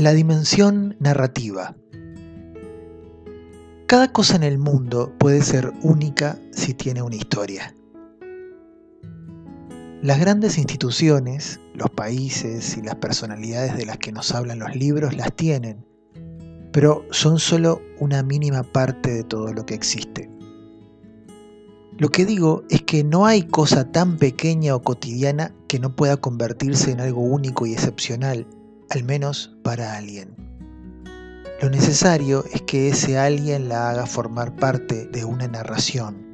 La dimensión narrativa. Cada cosa en el mundo puede ser única si tiene una historia. Las grandes instituciones, los países y las personalidades de las que nos hablan los libros las tienen, pero son solo una mínima parte de todo lo que existe. Lo que digo es que no hay cosa tan pequeña o cotidiana que no pueda convertirse en algo único y excepcional, al menos para alguien. Lo necesario es que ese alguien la haga formar parte de una narración.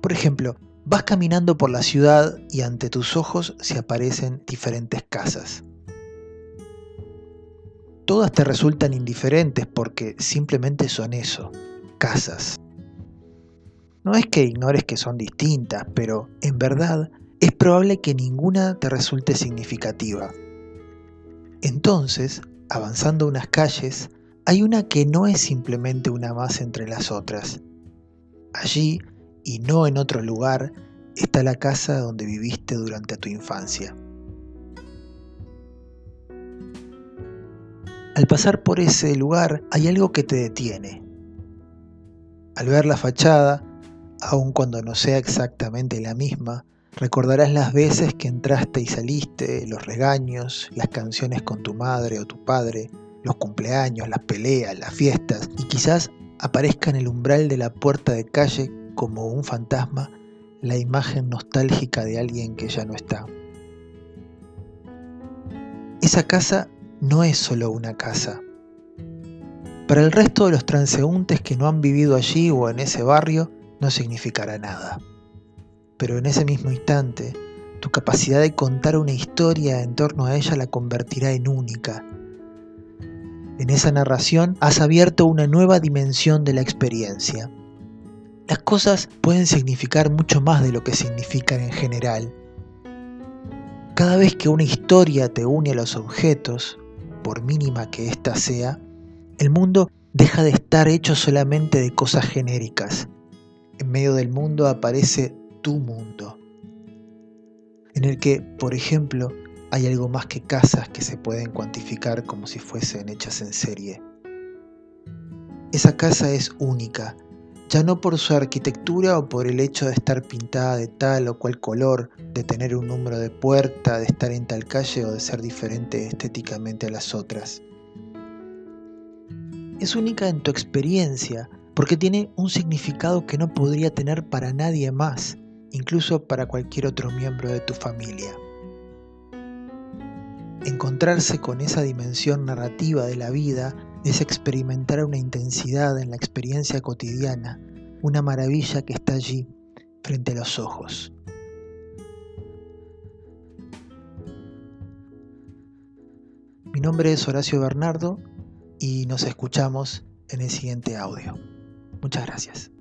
Por ejemplo, vas caminando por la ciudad y ante tus ojos se aparecen diferentes casas. Todas te resultan indiferentes porque simplemente son eso, casas. No es que ignores que son distintas, pero en verdad es probable que ninguna te resulte significativa. Entonces, avanzando unas calles, hay una que no es simplemente una más entre las otras. Allí, y no en otro lugar, está la casa donde viviste durante tu infancia. Al pasar por ese lugar hay algo que te detiene. Al ver la fachada, aun cuando no sea exactamente la misma, recordarás las veces que entraste y saliste, los regaños, las canciones con tu madre o tu padre, los cumpleaños, las peleas, las fiestas, y quizás aparezca en el umbral de la puerta de calle como un fantasma la imagen nostálgica de alguien que ya no está. Esa casa no es solo una casa, para el resto de los transeúntes que no han vivido allí o en ese barrio, no significará nada. Pero en ese mismo instante, tu capacidad de contar una historia en torno a ella la convertirá en única. En esa narración has abierto una nueva dimensión de la experiencia. Las cosas pueden significar mucho más de lo que significan en general. Cada vez que una historia te une a los objetos, por mínima que ésta sea, el mundo deja de estar hecho solamente de cosas genéricas. En medio del mundo aparece tu mundo, en el que, por ejemplo, hay algo más que casas que se pueden cuantificar como si fuesen hechas en serie. Esa casa es única, ya no por su arquitectura o por el hecho de estar pintada de tal o cual color, de tener un número de puerta, de estar en tal calle o de ser diferente estéticamente a las otras. Es única en tu experiencia, porque tiene un significado que no podría tener para nadie más, incluso para cualquier otro miembro de tu familia. Encontrarse con esa dimensión narrativa de la vida es experimentar una intensidad en la experiencia cotidiana, una maravilla que está allí, frente a los ojos. Mi nombre es Horacio Bernardo y nos escuchamos en el siguiente audio. Muchas gracias.